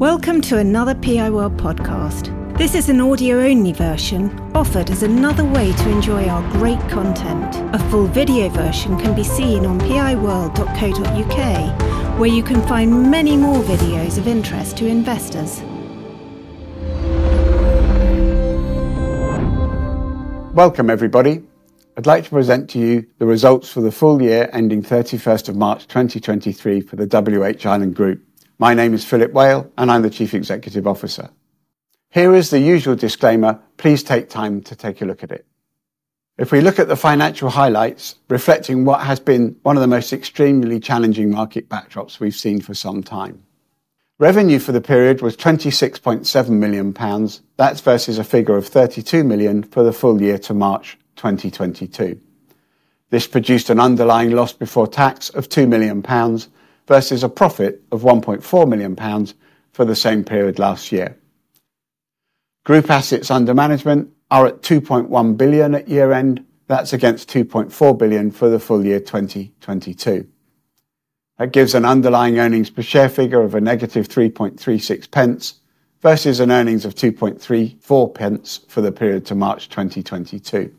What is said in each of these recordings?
Welcome to another PI World podcast. This is an audio only version offered as another way to enjoy our great content. A full video version can be seen on piworld.co.uk, where you can find many more videos of interest to investors. Welcome, everybody. I'd like to present to you the results for the full year ending 31st of March 2023 for the WH Ireland Group. My name is Phillip Wale, and I'm the Chief Executive Officer. Here is the usual disclaimer. Please take time to take a look at it. If we look at the financial highlights, reflecting what has been one of the most extremely challenging market backdrops we've seen for some time. Revenue for the period was 26.7 million pounds. That's versus a figure of £32 million for the full year to March 2022. This produced an underlying loss before tax of 2 million pounds versus a profit of 1.4 million pounds for the same period last year. Group assets under management are at 2.1 billion at year-end. That's against 2.4 billion for the full year 2022. That gives an underlying earnings per share figure of a negative 3.36 pence versus an earnings of 2.34 pence for the period to March 2022.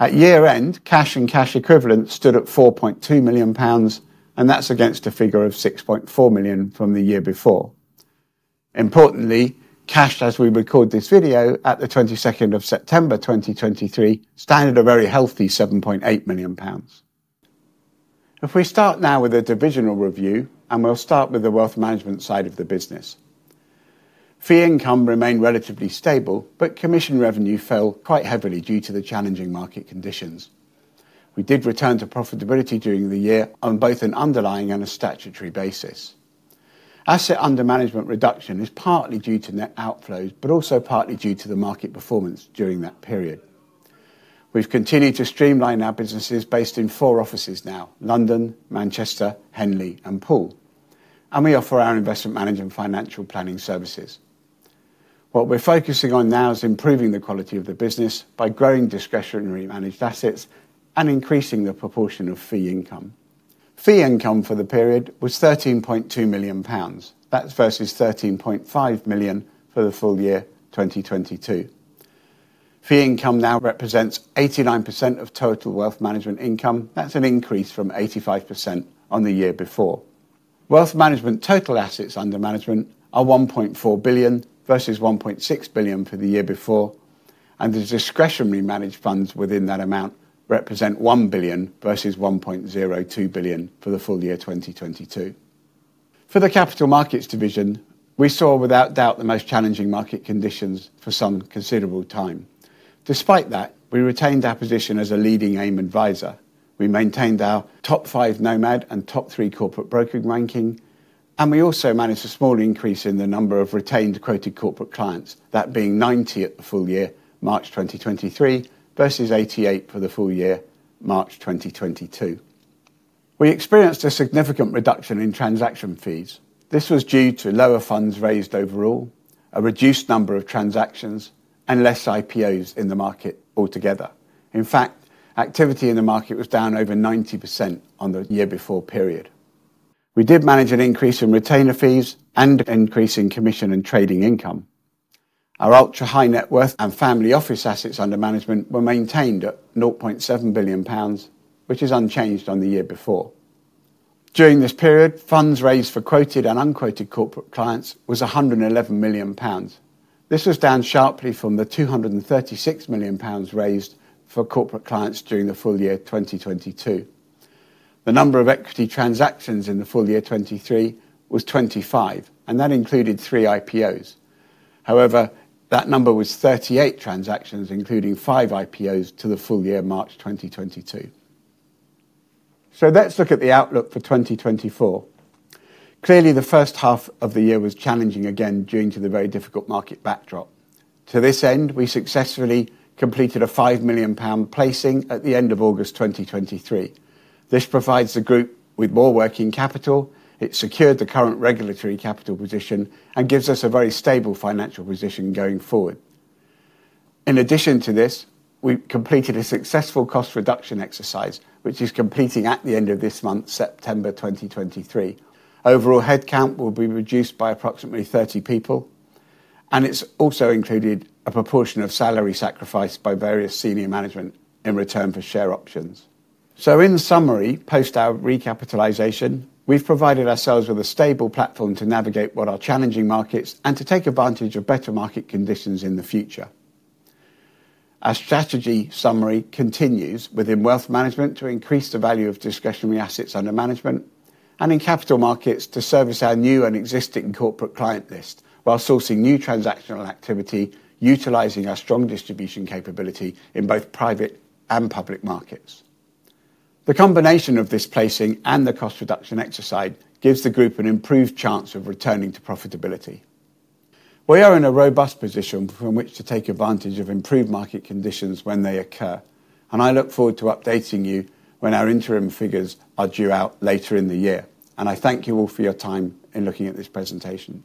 At year-end, cash and cash equivalents stood at 4.2 million pounds, and that's against a figure of 6.4 million from the year before. Importantly, cash as we record this video at the 22nd of September 2023 stand at a very healthy 7.8 million pounds. If we start now with a divisional review, and we'll start with the wealth management side of the business. Fee income remained relatively stable, but commission revenue fell quite heavily due to the challenging market conditions. We did return to profitability during the year on both an underlying and a statutory basis. Asset under management reduction is partly due to net outflows, but also partly due to the market performance during that period. We've continued to streamline our businesses based in four offices now: London, Manchester, Henley, and Poole, and we offer our investment management and financial planning services. What we're focusing on now is improving the quality of the business by growing discretionary managed assets and increasing the proportion of fee income. Fee income for the period was 13.2 million pounds. That's versus 13.5 million for the full year 2022. Fee income now represents 89% of total wealth management income. That's an increase from 85% on the year before. Wealth management total assets under management are 1.4 billion versus 1.6 billion for the year before, and the discretionary managed funds within that amount represent 1 billion versus 1.02 billion for the full year 2022. For the capital markets division, we saw without doubt the most challenging market conditions for some considerable time. Despite that, we retained our position as a leading AIM advisor. We maintained our top five Nomad and top three corporate broking ranking, and we also managed a small increase in the number of retained quoted corporate clients, that being 90 at the full year, March 2023, versus 88 for the full year, March 2022. We experienced a significant reduction in transaction fees. This was due to lower funds raised overall, a reduced number of transactions, and less IPOs in the market altogether. In fact, activity in the market was down over 90% on the year before period. We did manage an increase in retainer fees and increase in commission and trading income. Our ultra-high net worth and family office assets under management were maintained at 0.7 billion pounds, which is unchanged on the year before. During this period, funds raised for quoted and unquoted corporate clients was 111 million pounds. This was down sharply from the 236 million pounds raised for corporate clients during the full year 2022. The number of equity transactions in the full year 2023 was 25, and that included three IPOs. However, that number was 38 transactions, including five IPOs to the full year, March 2022. So let's look at the outlook for 2024. Clearly, the first half of the year was challenging again, due to the very difficult market backdrop. To this end, we successfully completed a 5 million pound placing at the end of August 2023. This provides the group with more working capital, it secured the current regulatory capital position, and gives us a very stable financial position going forward. In addition to this, we completed a successful cost reduction exercise, which is completing at the end of this month, September 2023. Overall headcount will be reduced by approximately 30 people, and it's also included a proportion of salary sacrificed by various senior management in return for share options. So in summary, post our recapitalization, we've provided ourselves with a stable platform to navigate what are challenging markets and to take advantage of better market conditions in the future. Our strategy summary continues within wealth management to increase the value of discretionary assets under management and in capital markets to service our new and existing corporate client list while sourcing new transactional activity, utilizing our strong distribution capability in both private and public markets. The combination of this placing and the cost reduction exercise gives the group an improved chance of returning to profitability. We are in a robust position from which to take advantage of improved market conditions when they occur, and I look forward to updating you when our interim figures are due out later in the year. And I thank you all for your time in looking at this presentation.